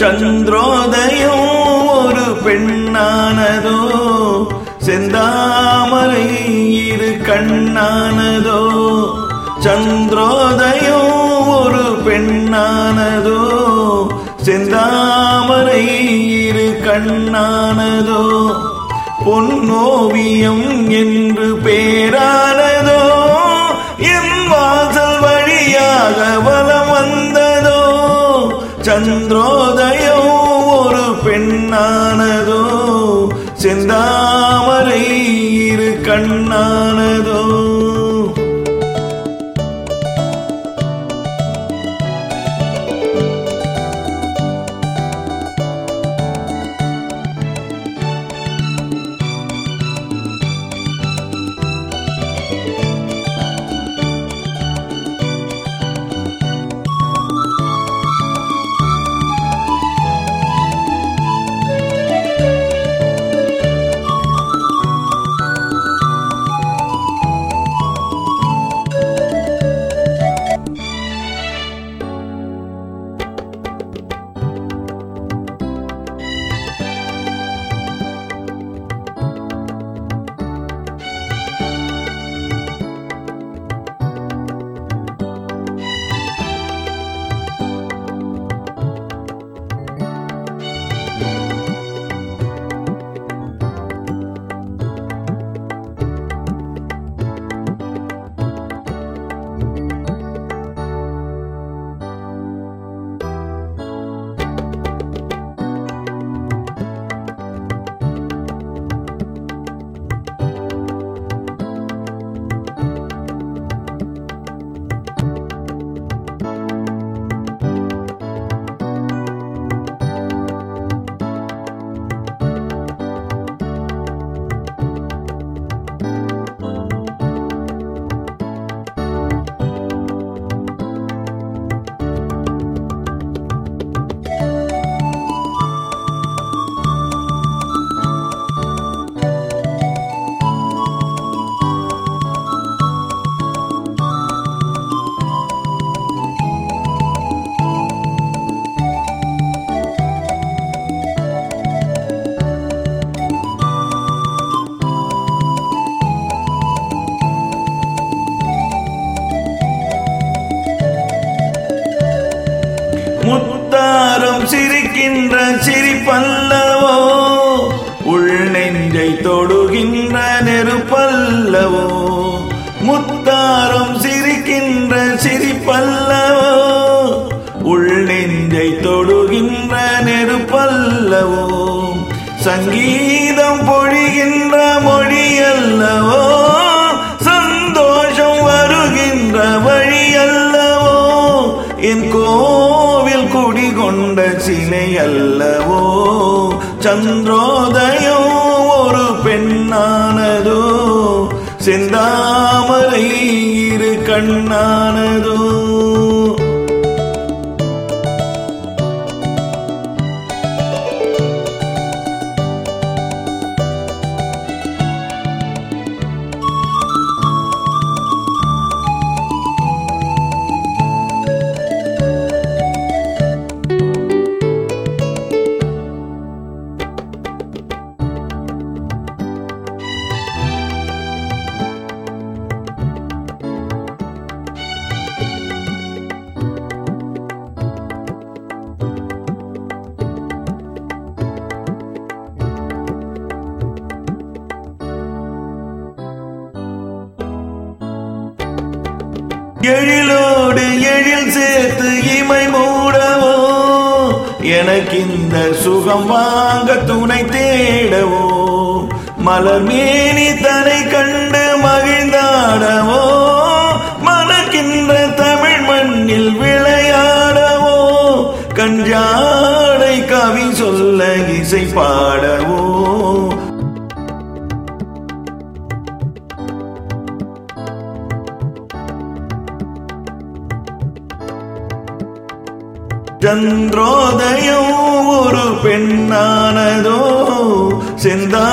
சந்திரோதயம் ஒரு பெண்ணானதோ செந்தாமரை இரு கண்ணானதோ சந்திரோதயம் ஒரு பெண்ணானதோ செந்தாமரை இரு கண்ணானதோ பொன்னோவியம் என்று பேரானதோ என் வாசல் வழியாக வலம் சந்திரோதயம் ஒரு பெண்ணானதோ செந்தாமரை இரு கண்ணானதோ. சிரிக்கின்ற சிரிப்பல்லவோ உள் நெஞ்சை தொடுகின்ற நெருப்பல்லவோ முத்தாரம் சிரிக்கின்ற சிரிப்பல்லவோ உள் நெஞ்சை தொடுகின்ற நெருப்பல்லவோ சங்கீதம் பொழிகின்ற மொழியல்லவோ சந்தோஷம் வருகின்ற வழியல்லவோ என் கோ கொண்ட சிலை அல்லவோ? சந்திரோதயம் ஒரு பெண்ணானதோ? செந்தாமரை இரு கண்ணானதோ? எழிலோடு எழில் சேர்த்து இமை மூடவோ? எனக்கு இந்த சுகம் வாங்க துணை தேடவோ? மலர் மேனி தனை கண்டு மகிழ்ந்தாடவோ? மணக்கின்ற தமிழ் மண்ணில் விளையாடவோ? கஞ்சாடை கவி சொல்ல இசை ചന്ദ്രോദയം ഒരു പെണ്ണാണതോ ചെന്താ